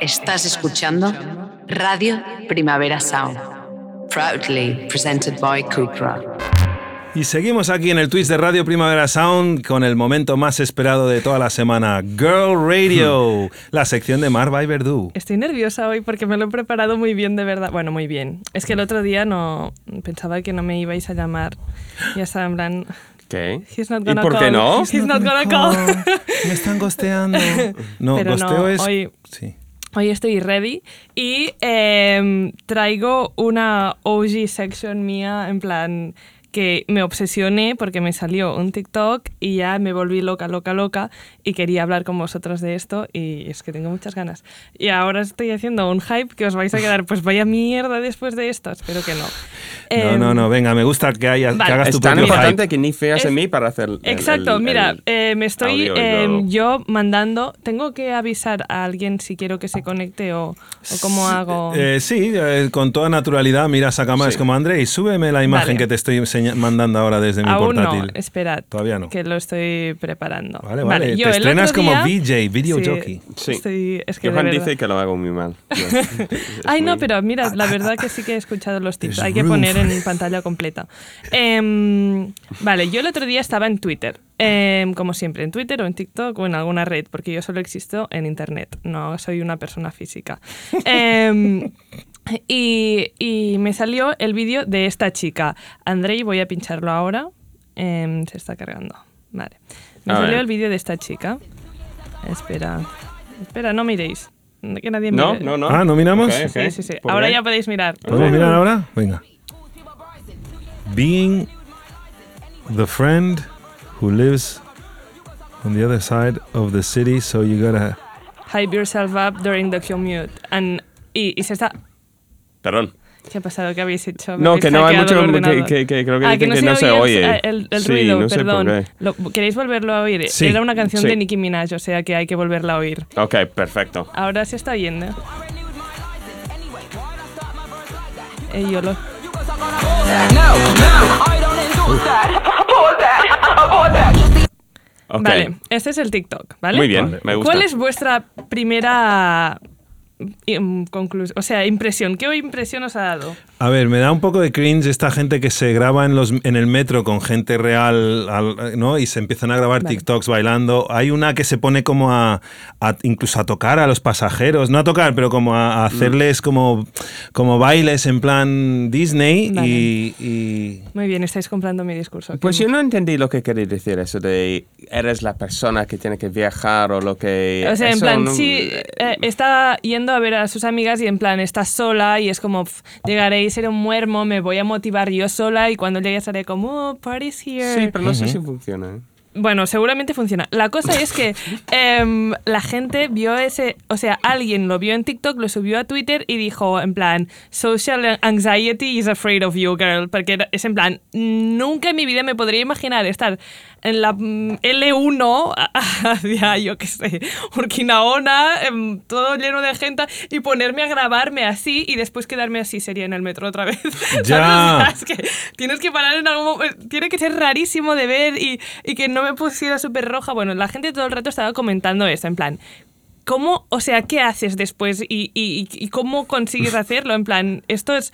Estás escuchando Radio Primavera Sound, proudly presented by Cupra. Y seguimos aquí en el twist de Radio Primavera Sound con el momento más esperado de toda la semana, Girl Radio, la sección de Mar by Verdú. Estoy nerviosa hoy porque me lo he preparado muy bien, de verdad. Bueno, muy bien. Es que el otro día no pensaba que no me ibais a llamar. Ya estaba en plan... ¿Qué? He's not ¿Y gonna por qué call. no? He's not gonna call. Me están gosteando. No, Pero no, gosteo es... hoy- Sí. Hoy estoy ready. Y em, traigo una OG section mía en plan que me obsesioné porque me salió un TikTok y ya me volví loca, loca, loca y quería hablar con vosotros de esto y es que tengo muchas ganas. Y ahora estoy haciendo un hype que os vais a quedar, pues vaya mierda después de esto, espero que no. No, Em, no, no, venga, me gusta que, haya, que vale. hagas tu Es tan propio importante hype. que ni feas Es- en mí para hacer. el- Exacto, el- mira, el- eh, me estoy eh, yo mandando, tengo que avisar a alguien si quiero que se conecte o, o cómo hago. Eh, sí, eh, con toda naturalidad, mira esa cámara, es Sí. como André, y súbeme la imagen Vale. que te estoy enseña- mandando ahora desde mi Aún portátil. no, esperad. Todavía no. Que lo estoy preparando. Vale, vale, yo te estrenas como VJ, video Sí, jockey. Sí. estoy- es que Johan dice que lo hago muy mal. Ay, no, pero mira, la verdad que sí que he escuchado los tips. Hay que poner en pantalla completa. Em, vale, yo el otro día estaba en Twitter. Em, como siempre, en Twitter o en TikTok o en alguna red, porque yo solo existo en Internet. No soy una persona física. Em, y, y me salió el vídeo de esta chica. Andrei, voy a pincharlo ahora. Em, se está cargando. Vale. Me A salió ver. el vídeo de esta chica. Espera. Espera, no miréis. Que nadie No, mire. no, no. Ah, ¿no miramos? Sí, sí, sí. ¿Por Ahora ya podéis mirar. ¿Podemos mirar ahora? Venga. Being the friend who lives on the other side of the city, so you gotta... Hype yourself up during the commute. And, y, y se está... Perdón. ¿Qué ha pasado? ¿Qué habéis hecho? No, que no hay mucho. Que, que- que creo que Ah, que, no se oía oye. el, el, el Sí, ruido, no sé por perdón. qué. Lo- ¿Queréis volverlo a oír? Sí. Era una canción Sí. de Nicki Minaj, o sea que hay que volverla a oír. Ok, perfecto. Ahora se está oyendo. Eh, yo lo... Ok. Vale, este es el TikTok, ¿vale? Muy bien, Vale. me gusta. ¿Cuál es vuestra primera? O sea, impresión. ¿Qué impresión os ha dado? A ver, me da un poco de cringe esta gente que se graba en, los, en el metro con gente real, al- ¿no? Y se empiezan a grabar Vale. TikToks bailando. Hay una que se pone como a, a- incluso a tocar a los pasajeros, no a tocar, pero como a, a hacerles como, como bailes en plan Disney Vale. y, y- Muy bien, estáis comprando mi discurso. Pues Qué- yo no entendí lo que queréis decir, eso de eres la persona que tiene que viajar o lo que... O sea, en plan, no- sí, eh, está yendo a ver a sus amigas y en plan, está sola y es como, pf, llegaré y seré un muermo, me voy a motivar yo sola y cuando llegue estaré como, oh, party's here. Sí, pero no sé si funciona. ¿eh? Bueno, seguramente funciona. La cosa es que em, la gente vio ese, o sea, alguien lo vio en TikTok, lo subió a Twitter y dijo en plan, social anxiety is afraid of you, girl, porque es en plan, nunca en mi vida me podría imaginar estar en la mm, L1 hacia, yo qué sé, Urquinaona, em, todo lleno de gente y ponerme a grabarme así y después quedarme así sería en el metro otra vez. Ya. Que tienes que parar en algún momento. Tiene que ser rarísimo de ver y, y que no me pusiera súper roja. Bueno, la gente todo el rato estaba comentando esto, en plan. ¿Cómo, o sea, qué haces después y, y- y cómo consigues hacerlo? En plan, esto es,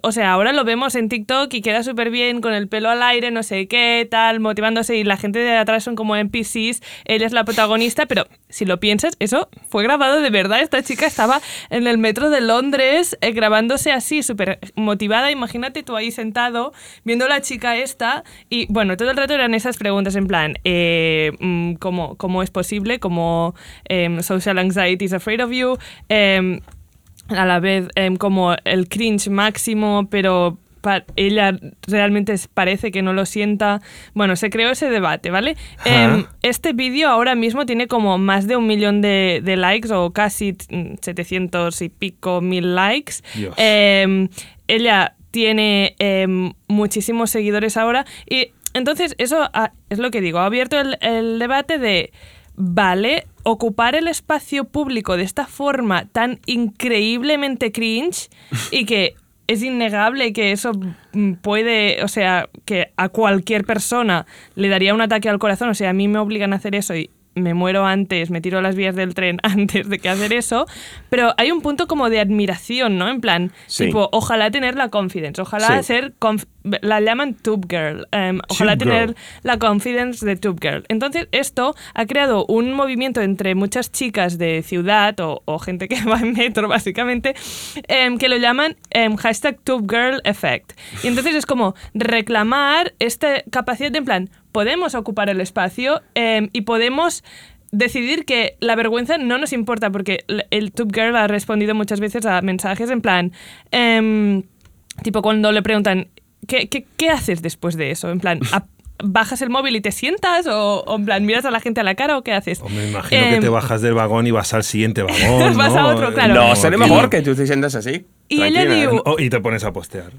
o sea, ahora lo vemos en TikTok y queda súper bien con el pelo al aire, no sé qué, tal, motivándose y la gente de atrás son como NPCs, ella es la protagonista, pero si lo piensas, eso fue grabado de verdad. Esta chica estaba en el metro de Londres eh, grabándose así, súper motivada. Imagínate tú ahí sentado viendo a la chica esta y bueno, todo el rato eran esas preguntas en plan, eh, mm, ¿cómo, ¿cómo es posible? ¿Cómo em, social anxiety is afraid of you? Em, a la vez em, como el cringe máximo, pero ella realmente parece que no lo sienta. Bueno, se creó ese debate, ¿vale? Em, este vídeo ahora mismo tiene como más de un millón de, de likes o casi mm, 700 y pico mil likes. Ella tiene muchísimos seguidores ahora y entonces eso es lo que digo, ha abierto el, el debate de, vale, ocupar el espacio público de esta forma tan increíblemente cringe y que es innegable que eso mm, puede, o sea, que a cualquier persona le daría un ataque al corazón, o sea, a mí me obligan a hacer eso y me muero antes, me tiro a las vías del tren antes de que hacer eso, pero hay un punto como de admiración, ¿no? En plan, Sí. tipo, ojalá tener la confidence, ojalá Sí. ser, conf- la llaman tube girl, em, ojalá Tube tener girl. la confidence de tube girl. Entonces, esto ha creado un movimiento entre muchas chicas de ciudad o, o gente que va en metro, básicamente, em, que lo llaman em, hashtag tube girl effect. Y entonces es como reclamar esta capacidad de, en plan, podemos ocupar el espacio em, y podemos decidir que la vergüenza no nos importa, porque el Tube Girl ha respondido muchas veces a mensajes en plan, em, tipo cuando le preguntan, ¿qué, qué, qué haces después de eso? En plan, ¿a- ¿bajas el móvil y te sientas? O, o en plan, ¿miras a la gente a la cara o qué haces? O me imagino que Em, te bajas del vagón y vas al siguiente vagón. Vas ¿no? a otro, claro. No, aquí. mejor que tú te sientas así. Y tranquila. diu- Oh, y te pones a postear.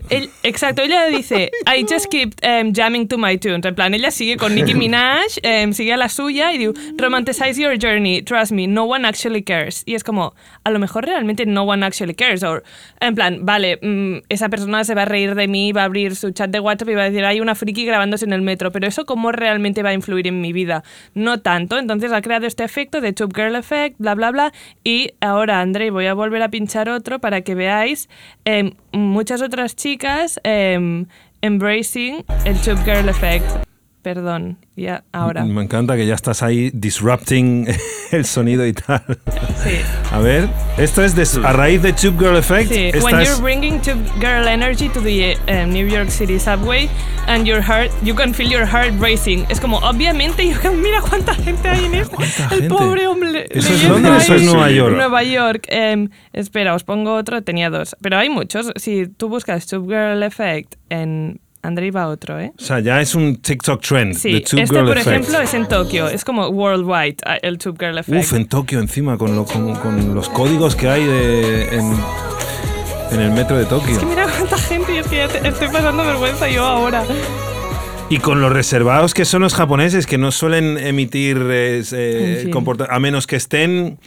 Exacto, ella dice, I just keep em, jamming to my tunes. En plan, ella sigue con Nicki Minaj, em, sigue a la suya y dice, romanticize your journey, trust me, no one actually cares. Y es como, a lo mejor realmente no one actually cares. O, en plan, vale, mm, esa persona se va a reír de mí, va a abrir su chat de WhatsApp y va a decir, hay una friki grabándose en el metro, pero eso cómo realmente va a influir en mi vida. No tanto. Entonces ha creado este efecto de Tube Girl Effect, bla, bla, bla. Y ahora, André, voy a volver a pinchar otro para que veáis em, muchas otras chicas em, embracing el Tube Girl Effect. Perdón, ya ahora. Me encanta que ya estás ahí disrupting el sonido y tal. Sí. A ver, esto es de- a raíz de Tube Girl Effect. Sí, esta when es- you're bringing Tube Girl energy to the eh, New York City subway and your heart, you can feel your heart racing. Es como, obviamente, mira cuánta gente hay en esto. ¿Cuánta El gente? pobre hombre. ¿Eso es Londres o ahí. es Nueva York? Nueva York. Em, espera, os pongo otro. Tenía dos. Pero hay muchos. Si tú buscas Tube Girl Effect en. André iba a otro, ¿eh? O sea, ya es un TikTok trend. Sí, Tube este Girl por Effect. ejemplo es en Tokio. Es como worldwide ah, el Tube Girl Effect. Uf, en Tokio encima, con, lo- con- con los códigos que hay de- en, en el metro de Tokio. Es que mira cuánta gente y es que ya te- estoy pasando vergüenza yo ahora. Y con los reservados que son los japoneses, que no suelen emitir eh, eh, En fin. comporta- a menos que estén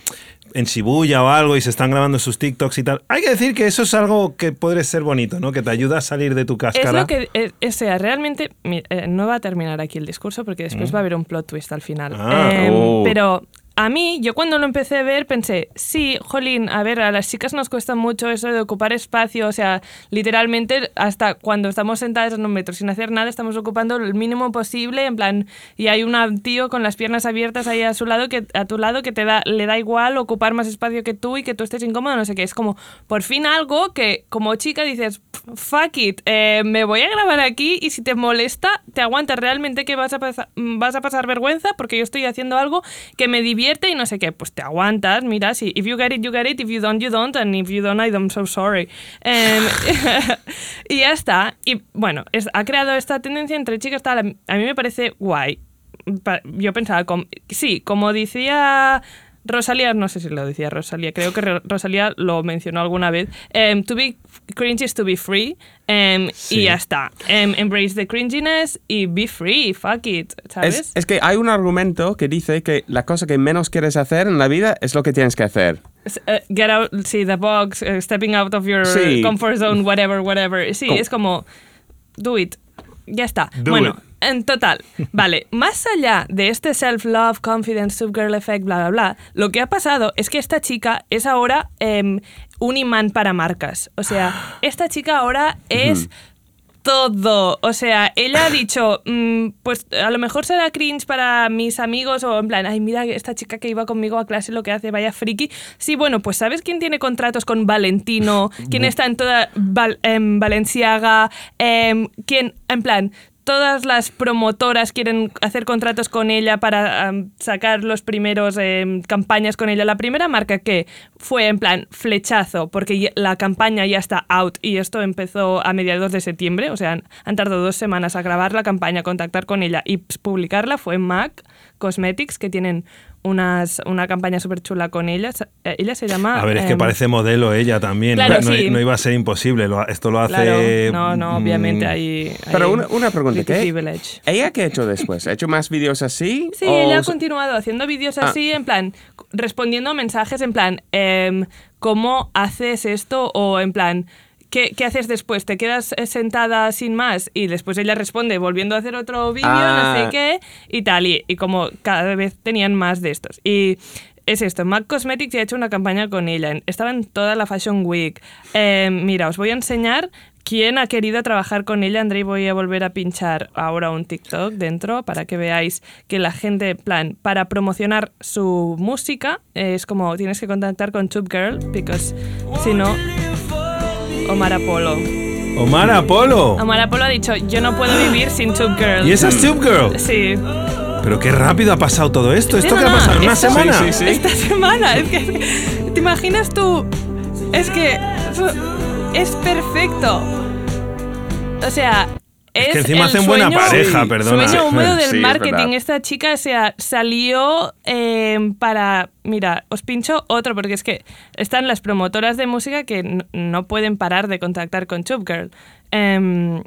en Shibuya o algo y se están grabando sus TikToks y tal. Hay que decir que eso es algo que puede ser bonito, ¿no? Que te ayuda a salir de tu Es cáscara. lo que, eh, o sea, realmente, eh, no va a terminar aquí el discurso porque después va a haber un plot twist al final. Mm. Ah. Oh. Pero a mí, yo cuando lo empecé a ver pensé, sí, jolín, a ver, a las chicas nos cuesta mucho eso de ocupar espacio, o sea, literalmente hasta cuando estamos sentadas en un metro sin hacer nada, estamos ocupando el mínimo posible, en plan, y hay un tío con las piernas abiertas ahí a su lado, que a tu lado, que te da, le da igual ocupar más espacio que tú y que tú estés incómodo, no sé qué, es como, por fin algo que como chica dices, fuck it, eh, me voy a grabar aquí y si te molesta, te aguantas realmente que vas a, vas a pasar vergüenza porque yo estoy haciendo algo que me divierte y no sé qué, pues te aguantas, mira, si if you get it, you get it, if you don't, you don't, and if you don't, I'm so sorry. Em, y ya está. Y bueno, es- ha creado esta tendencia entre chicas, tal, a mí me parece guay. Yo pensaba, sí, como decía Rosalía, no sé si lo decía Rosalía, creo que Ro- Rosalía lo mencionó alguna vez. em, to cringe is to be free. em, Sí. Y ya está. Em, embrace the cringiness y be free. Fuck it. ¿Sabes? Es, es que hay un argumento que dice que la cosa que menos quieres hacer en la vida es lo que tienes que hacer. Eh, get out, sí, the box, eh, stepping out of your Sí. comfort zone, whatever, whatever. Sí, Com- es como, do it. Ya está. Do bueno, it. En total, vale, más allá de este self-love, confidence, subgirl effect, bla, bla, bla, lo que ha pasado es que esta chica es ahora em, un imán para marcas. O sea, esta chica ahora es todo. O sea, ella ha dicho, mm, pues a lo mejor será cringe para mis amigos o en plan, ay, mira esta chica que iba conmigo a clase lo que hace, vaya friki. Sí, bueno, pues ¿sabes quién tiene contratos con Valentino? ¿Quién está en toda Val- em, Valenciaga? Em, ¿Quién, en plan... Todas las promotoras quieren hacer contratos con ella para am, sacar los primeros em, campañas con ella. La primera marca que fue en plan flechazo, porque la campaña ya está out y esto empezó a mediados de septiembre, o sea, han, tardado dos semanas a grabar la campaña, contactar con ella y publicarla, fue MAC Cosmetics, que tienen unas, una campaña súper chula con ella. Sa- eh, Ella se llama... A ver, es que em, parece modelo ella también. Claro, no, sí. no iba a ser imposible. esto lo hace. Claro, no, no, obviamente mm, hay... Pero hay una, una pregunta, ¿qué? ¿Ella qué ha hecho después? ¿Ha hecho más vídeos así? Sí, ¿O ella ha continuado haciendo vídeos Ah. así, en plan, respondiendo a mensajes en plan, em, ¿cómo haces esto? O en plan, ¿qué, qué haces después? ¿Te quedas eh, sentada sin más? Y después ella responde volviendo a hacer otro vídeo, no Ah. sé qué, y tal. Y, y como cada vez tenían más de estos. Y es esto, MAC Cosmetics ya ha hecho una campaña con ella. Estaba en toda la Fashion Week. Eh, mira, os voy a enseñar quién ha querido trabajar con ella. André, voy a volver a pinchar ahora un TikTok dentro para que veáis que la gente, en plan, para promocionar su música, eh, es como tienes que contactar con Tube Girl, because si no, Omar Apollo. Omar Apolo. Omar Apollo ha dicho, yo no puedo vivir sin Tube Girl. ¿Y esa es Tube Girl? Sí. Pero qué rápido ha pasado todo esto. ¿Esto qué ha pasado? ¿En una semana? Sí, sí, sí. Esta semana, es que. ¿Te imaginas tú? Es que. Es perfecto. O sea. Es, que encima el hacen buena sueño- pareja, perdona. Sueño húmedo del Sí, marketing. Esta chica o sea, salió eh, para. Mira, os pincho otro, porque es que están las promotoras de música que no pueden parar de contactar con Tube Girl. Em,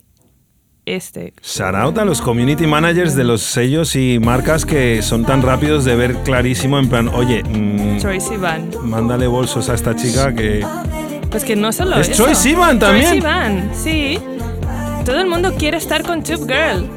este. Shout out a los community managers de los sellos y marcas que son tan rápidos de ver clarísimo en plan, oye, mm, Troye Sivan. mándale bolsos a esta chica que... Pues que no solo Es eso. Troye Sivan también. Sivan, sí. Todo el mundo quiere estar con Tube Girl.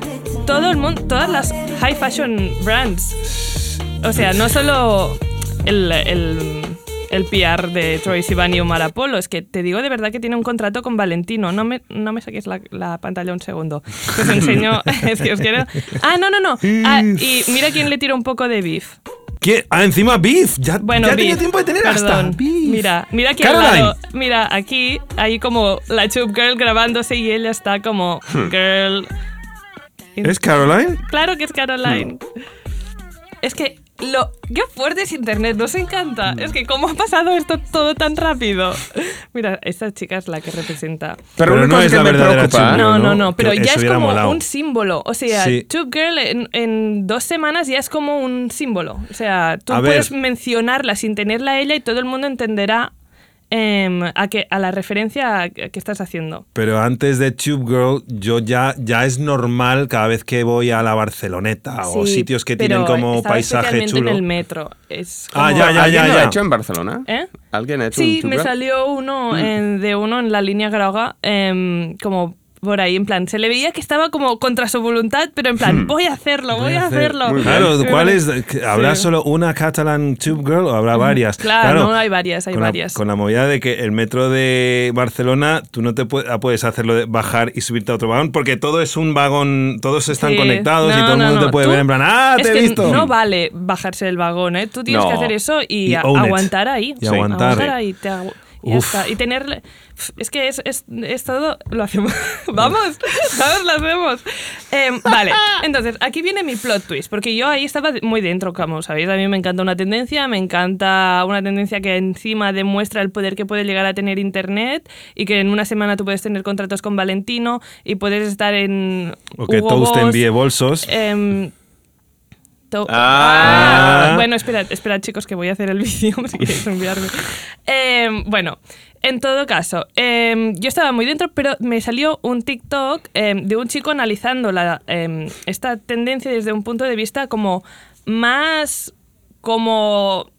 Todo el mundo, todas las high fashion brands. O sea, no solo el, el, el PR de Troye Sivan y Omar Apollo, es que te digo de verdad que tiene un contrato con Valentino. No me, no me saquéis la, la pantalla un segundo. Os enseño. que os quiero. Ah, no, no, no. Ah, y mira quién le tira un poco de beef. ¿Qué? Ah, encima Beef. Ya, Bueno, ya Beef, tenía tiempo de tener hasta perdón. Beef. Mira, mira aquí al Caroline. lado. Mira, aquí hay como la Tube Girl grabándose y ella está como Hmm. girl. ¿Es Caroline? Claro que es Caroline. Hmm. Es que lo qué fuerte es internet, nos encanta. Hmm. Es que cómo ha pasado esto todo tan rápido. Mira, esta chica es la que representa. Pero, no es que la me verdadera preocupa. No, no, ¿no? pero ya es como molado. un símbolo. O sea, Sí. Tube Girl en, en dos semanas ya es como un símbolo. O sea, tú A ver. puedes mencionarla sin tenerla a ella y todo el mundo entenderá em, a, que, a la referencia que que estás haciendo. Pero antes de Tube Girl, yo ya, ya es normal cada vez que voy a la Barceloneta o sitios que pero tienen como paisaje chulo. en el metro. Es Ah, como- ya, ya, ¿Alguien ya, lo ya. ha hecho en Barcelona? ¿Eh? ¿Alguien ha hecho Sí, un me tour? salió uno en- de uno en la línea Groga, em, como por ahí, en plan, se le veía que estaba como contra su voluntad, pero en plan, voy a hacerlo, voy, a hacer- hacerlo. Claro. ¿cuál es? ¿Habrá Sí. solo una Catalan Tube Girl o habrá varias? Claro, no, hay varias, hay con la- varias. con la movida de que el metro de Barcelona, tú no te ah, puedes hacerlo de bajar y subirte a otro vagón porque todo es un vagón, todos están Sí. conectados y No, todo el mundo no. te puede Tú- ver en plan, ¡ah, es te he que visto! No vale bajarse del vagón, ¿eh? Tú tienes No. que hacer eso y, it. aguantar ahí. Y aguantar. ahí. te agu- y ya está. Y tener... Es que es, es, es todo... Lo hacemos. vamos, vamos, lo hacemos. Em, vale, entonces, aquí viene mi plot twist, porque yo ahí estaba muy dentro, como sabéis. A mí me encanta una tendencia, me encanta una tendencia que encima demuestra el poder que puede llegar a tener Internet y que en una semana tú puedes tener contratos con Valentino y puedes estar en... O que Hugo Toast te Boss, envíe bolsos. Em, to- Ah. Ah, Bueno, esperad, esperad, chicos, que voy a hacer el vídeo si queréis enviarme. Em, bueno, en todo caso, em, yo estaba muy dentro, pero me salió un TikTok em, de un chico analizando la, esta tendencia desde un punto de vista como más como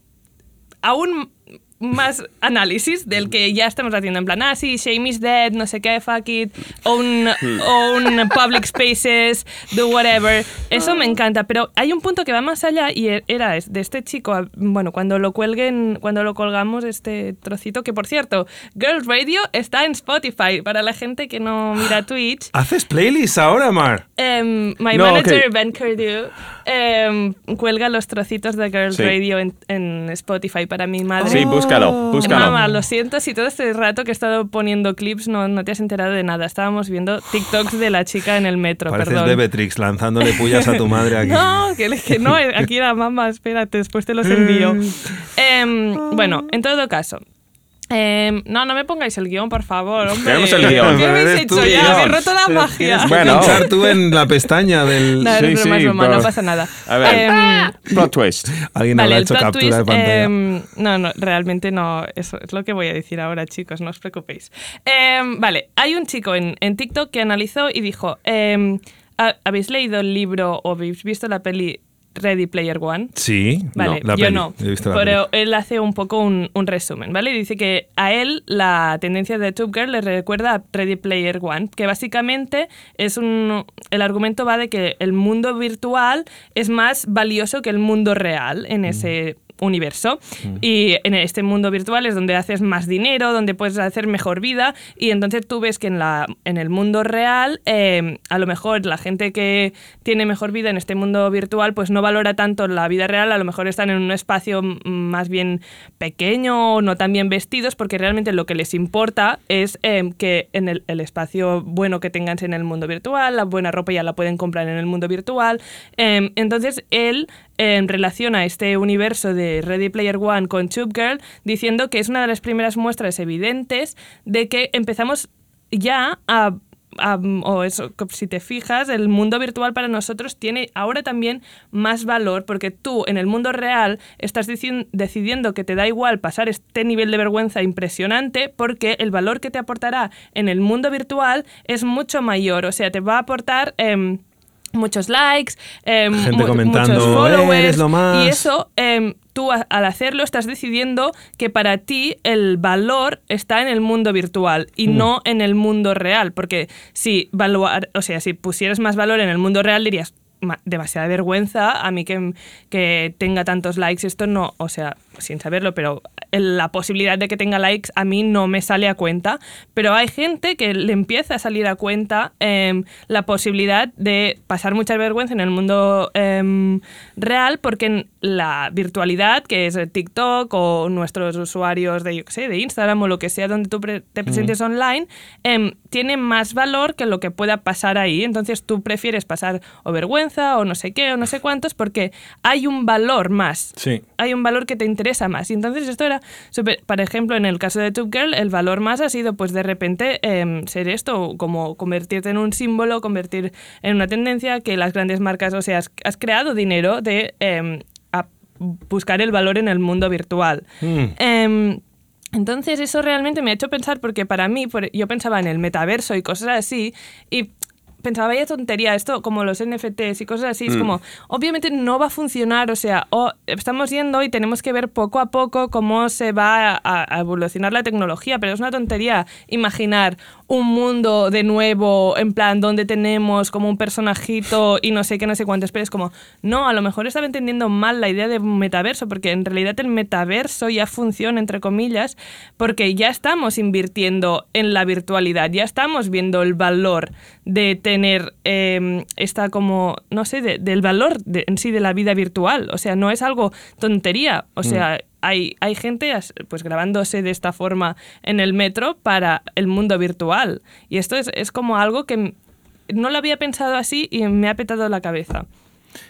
aún más análisis del que ya estamos haciendo en plan, ah, sí, Shame is dead, no sé qué, fuck it, own, own public spaces, do whatever. Eso me encanta, pero hay un punto que va más allá y e- era de este chico, bueno, cuando lo cuelguen, cuando lo colgamos este trocito, que por cierto, Girls Radio está en Spotify para la gente que no mira Twitch. ¿Haces playlists ahora, Mar? Em, my No, manager. Ben Curdew, em, cuelga los trocitos de Girls Sí. Radio en, en Spotify para mi madre. Sí, búscalo, búscalo. Mamá, lo siento si todo este rato que he estado poniendo clips no, no te has enterado de nada. Estábamos viendo TikToks de la chica en el metro, Pareces perdón. Bebetrix lanzándole pullas a tu madre aquí. No, que, que no, aquí era mamá, espérate, después te los envío. Em, bueno, en todo caso. Em, no, no me pongáis el guion, por favor, hombre. Queremos el guion. ¿Qué habéis hecho tú, ya? guion. Habéis roto la magia. Bueno. Pinchar tú en la pestaña del... No, Sí, sí, broma, no pasa nada. A ver. Em, Plot twist. Alguien Vale, habrá hecho captura twist. de pantalla. em, no, no, realmente no. Eso es lo que voy a decir ahora, chicos, no os preocupéis. Vale, hay un chico en, en TikTok que analizó y dijo: "¿Ha- ¿Habéis leído el libro o habéis visto la peli Ready Player One? Sí, Vale, la yo peli, no. he visto la pero peli. él hace un poco un, un resumen, ¿vale? Dice que a él la tendencia de Tube Girl le recuerda a Ready Player One, que básicamente es un. El argumento va de que el mundo virtual es más valioso que el mundo real en ese universo. Y en este mundo virtual es donde haces más dinero, donde puedes hacer mejor vida. Y entonces tú ves que en, la, en el mundo real, eh, a lo mejor la gente que tiene mejor vida en este mundo virtual, pues no valora tanto la vida real, a lo mejor están en un espacio mm, más bien pequeño o no tan bien vestidos, porque realmente lo que les importa es eh, que en el, el espacio bueno que tengan en el mundo virtual, la buena ropa ya la pueden comprar en el mundo virtual. Eh, entonces él eh, relaciona este universo de Ready Player One con Tube Girl diciendo que es una de las primeras muestras evidentes de que empezamos ya a a- o eso, si te fijas, el mundo virtual para nosotros tiene ahora también más valor porque tú en el mundo real estás decidiendo que te da igual pasar este nivel de vergüenza impresionante porque el valor que te aportará en el mundo virtual es mucho mayor, o sea, te va a aportar... em, muchos likes, em, Gente mu- comentando, muchos followers "Eres lo más". y eso em, tú a- al hacerlo estás decidiendo que para ti el valor está en el mundo virtual y Mm. no en el mundo real, porque si valuar, o sea, si pusieras más valor en el mundo real dirías "Ma- demasiada vergüenza a mí que, que tenga tantos likes esto no, o sea, sin saberlo, pero el- la posibilidad de que tenga likes a mí no me sale a cuenta, pero hay gente que le empieza a salir a cuenta em, la posibilidad de pasar mucha vergüenza en el mundo em, real porque en la virtualidad, que es TikTok o nuestros usuarios de, yo qué sé, de Instagram o lo que sea donde tú pre- te presentes online, em, tiene más valor que lo que pueda pasar ahí. Entonces tú prefieres pasar o vergüenza o no sé qué o no sé cuántos porque hay un valor más Sí. hay un valor que te interesa más. Y entonces esto era, súper- por ejemplo, en el caso de Tube Girl, el valor más ha sido pues de repente em, ser esto, como convertirte en un símbolo, convertir en una tendencia que las grandes marcas, o sea, has, has creado dinero de em, a- buscar el valor en el mundo virtual. Mm. Em, entonces eso realmente me ha hecho pensar porque para mí, por- yo pensaba en el metaverso y cosas así y pensaba, vaya tontería, esto como los NFTs y cosas así, es como, obviamente no va a funcionar, o sea, o estamos yendo y tenemos que ver poco a poco cómo se va a, a evolucionar la tecnología, pero es una tontería imaginar un mundo de nuevo, en plan, donde tenemos como un personajito y no sé qué, no sé cuántos, pero es como, no, a lo mejor estaba entendiendo mal la idea de un metaverso, porque en realidad el metaverso ya funciona, entre comillas, porque ya estamos invirtiendo en la virtualidad, ya estamos viendo el valor de tener eh, esta como, no sé, de- del valor de- en sí de la vida virtual, o sea, no es algo tontería, o sea... Hay, hay gente pues grabándose de esta forma en el metro para el mundo virtual. Y esto es, es como algo que no lo había pensado así y me ha petado la cabeza.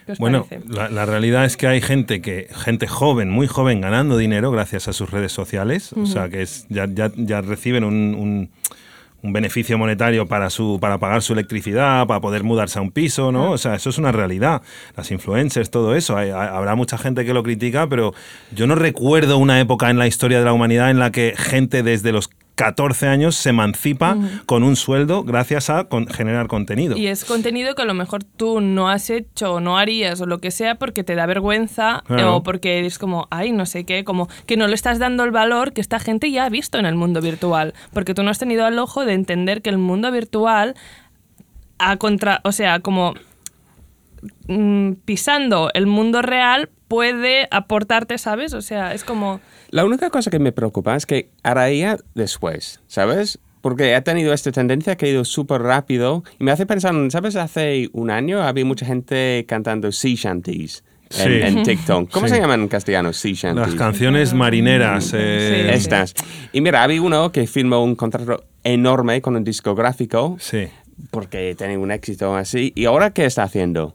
¿Qué os Bueno, la, la realidad es que hay gente que gente joven, muy joven, ganando dinero gracias a sus redes sociales. O sea, que es, ya, ya, ya reciben un, un- un beneficio monetario para, su, para pagar su electricidad, para poder mudarse a un piso, ¿no? O sea, eso es una realidad. Las influencers, todo eso. Hay- hay- habrá mucha gente que lo critica, pero yo no recuerdo una época en la historia de la humanidad en la que gente desde los 14 años se emancipa con un sueldo gracias a con- generar contenido. Y es contenido que a lo mejor tú no has hecho o no harías o lo que sea porque te da vergüenza Claro. o porque es como, ay, no sé qué, como que no le estás dando el valor que esta gente ya ha visto en el mundo virtual. Porque tú no has tenido el ojo de entender que el mundo virtual a contra, o sea, como mm, pisando el mundo real puede aportarte, ¿sabes? O sea, es como... La única cosa que me preocupa es que haría después, ¿sabes? Porque ha tenido esta tendencia que ha ido súper rápido y me hace pensar, ¿sabes? Hace un año había mucha gente cantando sea shanties en, Sí. en TikTok. ¿Cómo Sí. se llaman en castellano? Sea shanties. Las canciones marineras. eh, Sí. Estas. Y mira, había uno que firmó un contrato enorme con un discográfico Sí. porque tenía un éxito así. ¿Y ahora qué está haciendo?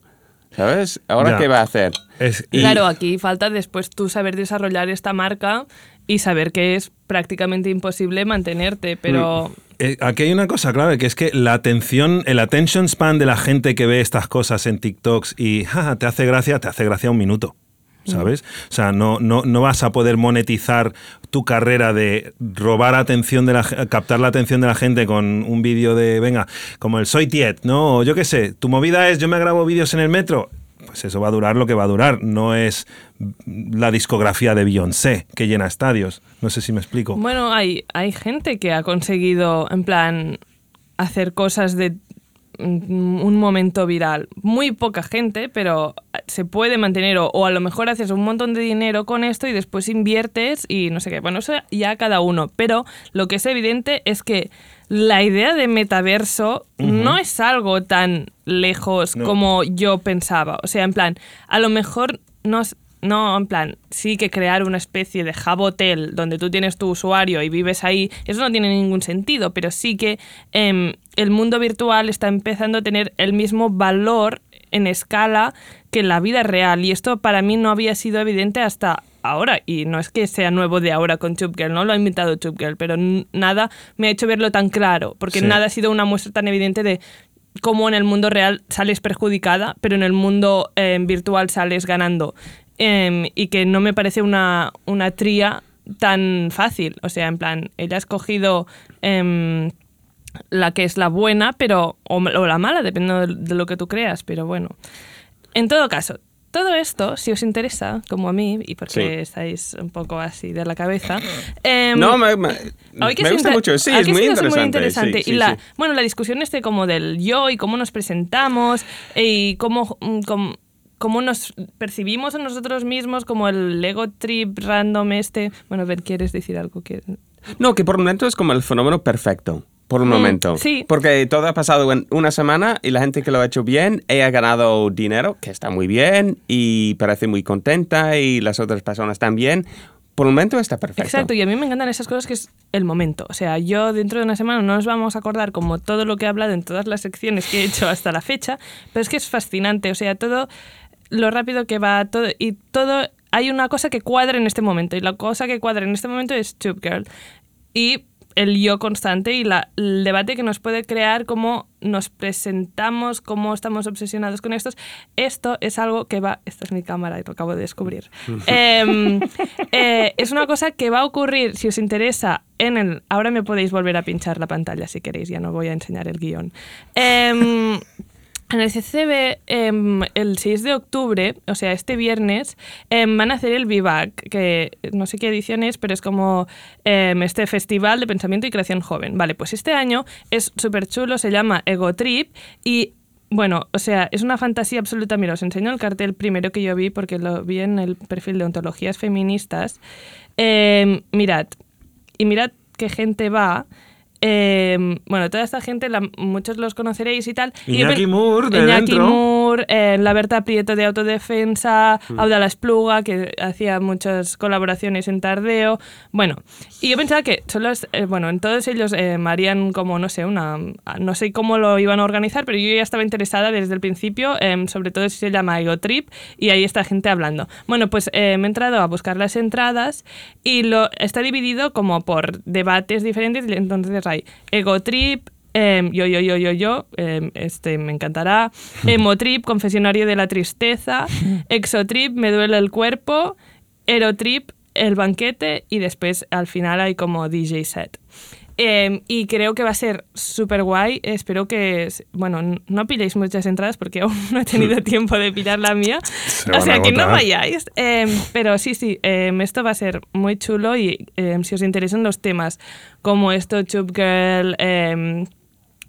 ¿Sabes? ¿Ahora Ya. qué va a hacer? Es- y- Claro, aquí falta después tú saber desarrollar esta marca y saber que es prácticamente imposible mantenerte, pero... Eh, aquí hay una cosa clave, que es que la atención, el attention span de la gente que ve estas cosas en TikToks y "Ja, te hace gracia, te hace gracia un minuto. ¿Sabes? O sea, no, no, no vas a poder monetizar tu carrera de robar atención de la captar la atención de la gente con un vídeo de, venga, como el Soy Tiet, ¿no? O yo qué sé, tu movida es yo me grabo vídeos en el metro. Pues eso va a durar lo que va a durar. No es la discografía de Beyoncé que llena estadios. No sé si me explico. Bueno, hay, hay gente que ha conseguido, en plan, hacer cosas de un momento viral. Muy poca gente, pero se puede mantener. O, o, a lo mejor haces un montón de dinero con esto y después inviertes y no sé qué. Bueno, eso ya cada uno. Pero lo que es evidente es que la idea de metaverso uh -huh. no es algo tan lejos No. como yo pensaba. O sea, en plan, a lo mejor no, es- no, en plan, sí que crear una especie de hub hotel donde tú tienes tu usuario y vives ahí, eso no tiene ningún sentido, pero sí que em, el mundo virtual está empezando a tener el mismo valor en escala que la vida real y esto para mí no había sido evidente hasta ahora y no es que sea nuevo de ahora con Chupgirl, no lo ha inventado Chupgirl, pero nada me ha hecho verlo tan claro, porque Sí. nada ha sido una muestra tan evidente de cómo en el mundo real sales perjudicada, pero en el mundo eh, virtual sales ganando. Em, y que no me parece una, una tría tan fácil. O sea, en plan, ella ha escogido em, la que es la buena, pero o, o la mala, dependiendo de, de lo que tú creas. Pero bueno, en todo caso, todo esto, si os interesa, como a mí, y porque Sí. estáis un poco así de la cabeza, em, No, me, me, me gusta mucho. Sí, es muy interesante. muy interesante. Sí, y sí, la, bueno, la discusión este como del yo y cómo nos presentamos y cómo, mm, cómo, cómo nos percibimos a nosotros mismos, como el ego trip random este. Bueno, ver, ¿quieres decir algo? ¿Quieres? No, que por un momento es como el fenómeno perfecto. Por un Mm, momento. sí. Porque todo ha pasado en una semana y la gente que lo ha hecho bien, ella ha ganado dinero, que está muy bien, y parece muy contenta, y las otras personas también. Por un momento está perfecto. Exacto, y a mí me encantan esas cosas que es el momento. O sea, yo dentro de una semana no nos vamos a acordar como todo lo que he hablado en todas las secciones que he hecho hasta la fecha, pero es que es fascinante. O sea, todo lo rápido que va, todo y todo. Hay una cosa que cuadra en este momento, y la cosa que cuadra en este momento es Tube Girl. Y el yo constante y la- el debate que nos puede crear, cómo nos presentamos, cómo estamos obsesionados con estos. Esto es algo que va. Esta es mi cámara y lo acabo de descubrir. Em, eh, es una cosa que va a ocurrir, si os interesa, en el. Ahora me podéis volver a pinchar la pantalla si queréis, ya no voy a enseñar el guion. Em, en el CCB, em, el 6 de octubre, o sea, este viernes, em, van a hacer el Vivac, que no sé qué edición es, pero es como em, este festival de pensamiento y creación joven. Vale, pues este año es súper chulo, se llama Ego Trip y. Bueno, o sea, es una fantasía absoluta. Mira, os enseño el cartel primero que yo vi porque lo vi en el perfil de ontologías feministas. Em, mirad, y mirad qué gente va. Eh, bueno, toda esta gente, la- muchos los conoceréis y tal. Y Iñaki Moore, de Iñaki dentro. Moore, eh, la Berta Prieto de Autodefensa, Mm. Auda La Espluga, que hacía muchas colaboraciones en Tardeo. Bueno, y yo pensaba que solo eh, bueno, en todos ellos eh, harían como, no sé, una. No sé cómo lo iban a organizar, pero yo ya estaba interesada desde el principio, em, sobre todo si se llama Ego Trip, y ahí está gente hablando. Bueno, pues eh, me he entrado a buscar las entradas y lo está dividido como por debates diferentes. Entonces hay Ego Trip, em, yo, yo, yo, yo, yo, em, este me encantará. Emotrip, confesionario de la tristeza. Exotrip, me duele el cuerpo. Aerotrip, el banquete. Y después al final hay como DJ set. Em, y creo que va a ser súper guay. Espero que, bueno, no pilléis muchas entradas porque aún no he tenido tiempo de pillar la mía. Se o sea que no vayáis. Em, pero sí, sí, em, esto va a ser muy chulo y em, si os interesan los temas como esto, Chub Girl, em,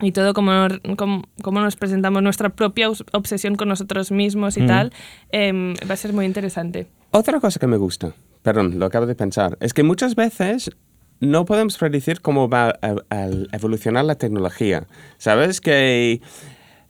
y todo cómo, cómo, cómo nos presentamos nuestra propia obs- obsesión con nosotros mismos y Mm. tal, em, va a ser muy interesante. Otra cosa que me gusta, perdón, lo acabo de pensar, es que muchas veces no podemos predecir cómo va a, a evolucionar la tecnología. ¿Sabes? Que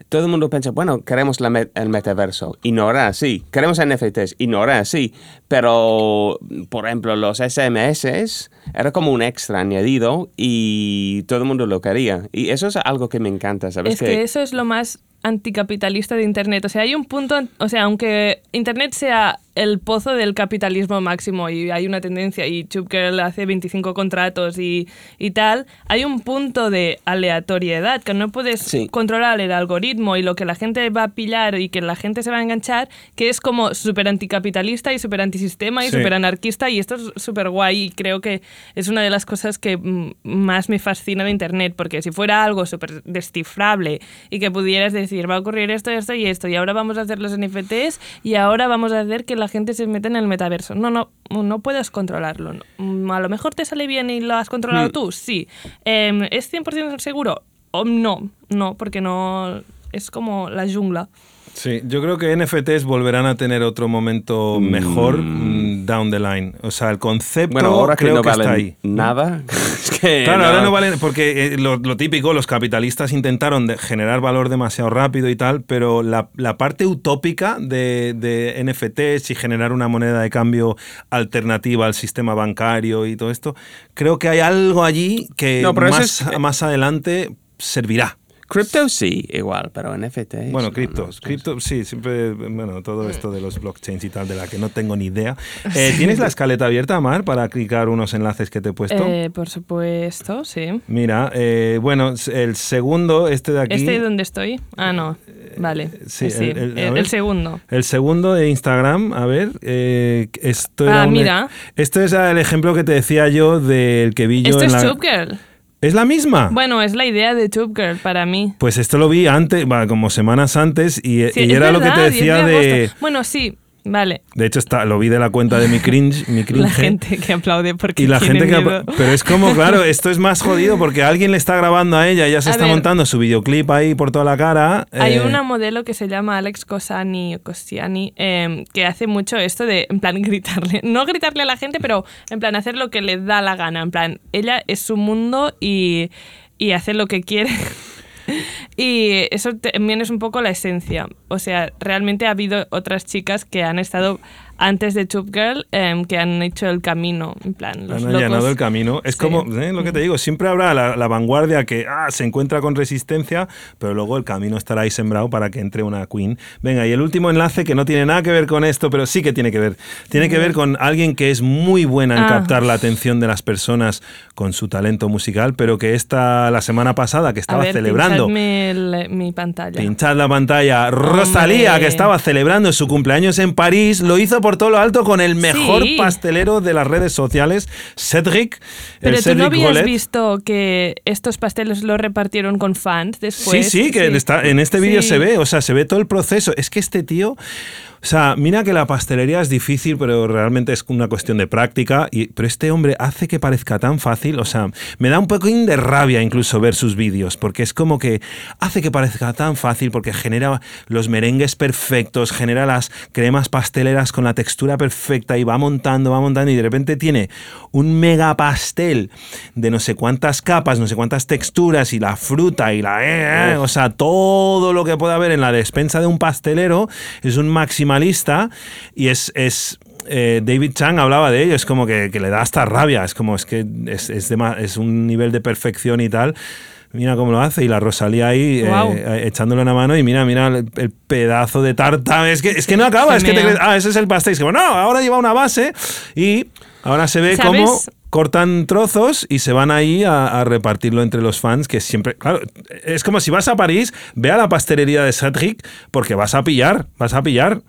todo el mundo piensa, bueno, queremos la me- el metaverso y no era así. Queremos NFTs y no era así. Pero, por ejemplo, los SMS era como un extra añadido y todo el mundo lo quería. Y eso es algo que me encanta, ¿sabes? Es que eso es lo más anticapitalista de Internet. O sea, hay un punto, o sea, aunque Internet sea el pozo del capitalismo máximo y hay una tendencia y Chub Girl hace 25 contratos y, y tal, hay un punto de aleatoriedad que no puedes Sí. controlar el algoritmo y lo que la gente va a pillar y que la gente se va a enganchar, que es como súper anticapitalista y súper antisistema y Sí. súper anarquista y esto es súper guay y creo que es una de las cosas que más me fascina de Internet, porque si fuera algo súper descifrable y que pudieras decir, va a ocurrir esto, esto y esto, y ahora vamos a hacer los NFTs y ahora vamos a hacer que la gente se meta en el metaverso. No, no, no puedes controlarlo. Mm, A lo mejor te sale bien y lo has controlado Mm. tú, sí. Em, ¿Es 100% seguro? O no, no, porque no... Es como la jungla. Sí, yo creo que NFTs volverán a tener otro momento mejor mm, down the line. O sea, el concepto Bueno, ahora que creo no que está valen ahí. nada. es que Claro, ahora no valen, porque eh, lo, lo típico, los capitalistas intentaron de- generar valor demasiado rápido y tal, pero la, la parte utópica de, de NFTs y generar una moneda de cambio alternativa al sistema bancario y todo esto, creo que hay algo allí que No, más, es- más adelante servirá. Crypto sí, igual, pero NFT. Bueno, no, criptos, no, cripto, sí, siempre, bueno, todo esto de los blockchains y tal, de la que no tengo ni idea. Eh, ¿Tienes la escaleta abierta, Mar, para clicar unos enlaces que te he puesto? Eh, por supuesto, sí. Mira, eh, bueno, el segundo, este de aquí. ¿Este es donde estoy? Ah, no. Vale. sí, Eh, sí, el- el- a el, segundo. El segundo de Instagram, a ver, eh, esto Ah, era un- mira. Esto es el ejemplo que te decía yo del que vi yo Esto en es la... Tube Girl. ¿Es la misma? Bueno, es la idea de Tube Girl para mí. Pues esto lo vi antes, como semanas antes, y, Sí, y es era lo que te verdad, 10 decía de... Bueno, sí, vale. De hecho, está, lo vi de la cuenta de mi cringe, mi cringe. La gente que aplaude porque Y la tiene gente que... miedo. apa- Pero es como, claro, esto es más jodido porque alguien le está grabando a ella, ella se A está ver. montando su videoclip ahí por toda la cara. Hay eh, una modelo que se llama Alex Cosani Costiani eh, que hace mucho esto de, en plan, gritarle. No gritarle a la gente, pero en plan, hacer lo que le da la gana. En plan, ella es su mundo y, y hace lo que quiere. Y eso también es un poco la esencia. O sea, realmente ha habido otras chicas que han estado antes de Tube Girl em, que han hecho el camino. En plan, los Han locos. allanado el camino. Es Sí. como ¿eh? lo que te digo, siempre habrá la, la vanguardia que ah, se encuentra con resistencia, pero luego el camino estará ahí sembrado para que entre una queen. Venga, y el último enlace que no tiene nada que ver con esto, pero sí que tiene que ver. Tiene que ver con alguien que es muy buena en Ah. captar la atención de las personas con su talento musical, pero que esta, la semana pasada, que estaba A ver, celebrando. el- mi pantalla. Pinchad la pantalla. Rosalía, que estaba celebrando su cumpleaños en París, lo hizo por todo lo alto con el mejor Sí. pastelero de las redes sociales, Cedric. Pero tú no habías Golet. visto que estos pasteles los repartieron con fans después. Sí, sí, que Está, en este vídeo Sí. se ve, o sea, se ve todo el proceso. Es que este tío, o sea, mira que la pastelería es difícil, pero realmente es una cuestión de práctica. Y, pero este hombre hace que parezca tan fácil, o sea, me da un poco de rabia incluso ver sus vídeos, porque es como que hace que parezca tan fácil, porque genera los merengues perfectos, genera las cremas pasteleras con la textura perfecta y va montando, va montando, y de repente tiene un mega pastel de no sé cuántas capas, no sé cuántas texturas, y la fruta y la... eh, eh, o sea, todo lo que puede haber en la despensa de un pastelero es un maximalista y es... es eh, David Chang hablaba de ello, es como que, que le da hasta rabia, es como es que es, es, de es un nivel de perfección y tal. Mira cómo lo hace y la Rosalía ahí eh, Guau. eh, echándole una mano y mira, mira el, el pedazo de tarta. Es que, es que no acaba, es que te ah, ese es el pastel. Es como, no, ahora lleva una base y ahora se ve ¿Sabes? cómo cortan trozos y se van ahí a, a repartirlo entre los fans, que siempre, claro, es como si vas a París, ve a la pastelería de Cedric, porque vas a pillar, vas a pillar.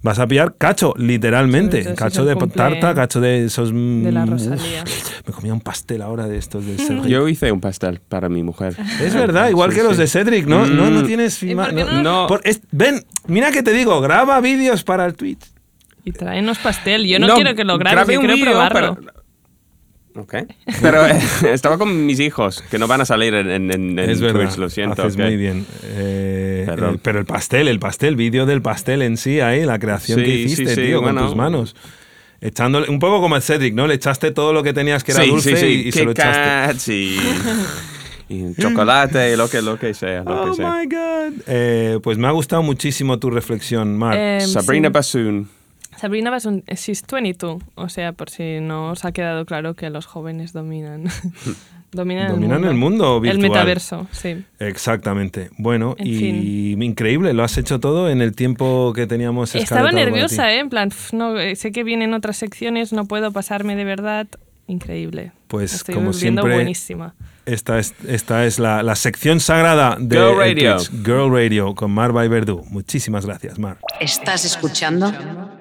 Vas a pillar cacho, literalmente. Cacho de tarta, cacho de esos. de la mm, Rosalía. uf, me comía un pastel ahora de estos de Cedric. Yo hice un pastel para mi mujer. Es verdad, igual Sí, que los de Cedric, ¿no? No, no Mm. tienes. ¿Y ma- por qué no- no? No. por- es- ven, mira que te digo, graba vídeos para el Twitch. Y tráenos pastel. Yo no, quiero que lo grabes, yo quiero probarlo. Pero, Ok. Pero eh, estaba con mis hijos, que no van a salir en, en, en es verdad. Twitch, lo siento. Haces ok. muy bien. Eh, Perdón. eh, pero el pastel, el pastel, vídeo del pastel en sí, ahí, la creación Sí, que sí, hiciste, sí, tío, bueno. con tus manos. Echándole, un poco como el Cedric, ¿no? Le echaste todo lo que tenías que era sí, dulce sí, sí. y, y se lo echaste. Y, y chocolate, lo que, lo que sea. Lo Oh que sea. my God. Eh, pues me ha gustado muchísimo tu reflexión, Mar. Em, Sabrina sí. Bassoon. Sabrina Basun, she's 22. O sea, por si no os ha quedado claro que los jóvenes dominan. Dominan, Dominan el el mundo. virtual. El metaverso, sí. Exactamente. Bueno, En y increíble, lo has hecho todo en el tiempo que teníamos Estaba nerviosa. ¿eh? En plan, "Pf, no, eh, sé que vienen otras secciones, no puedo pasarme de verdad. Increíble. Pues, Estoy como siempre, buenísima. Esta es, esta es la, la sección sagrada de Girl el Radio. Twitch, Girl Radio con Mar Verdú. Muchísimas gracias, Mar. Estás escuchando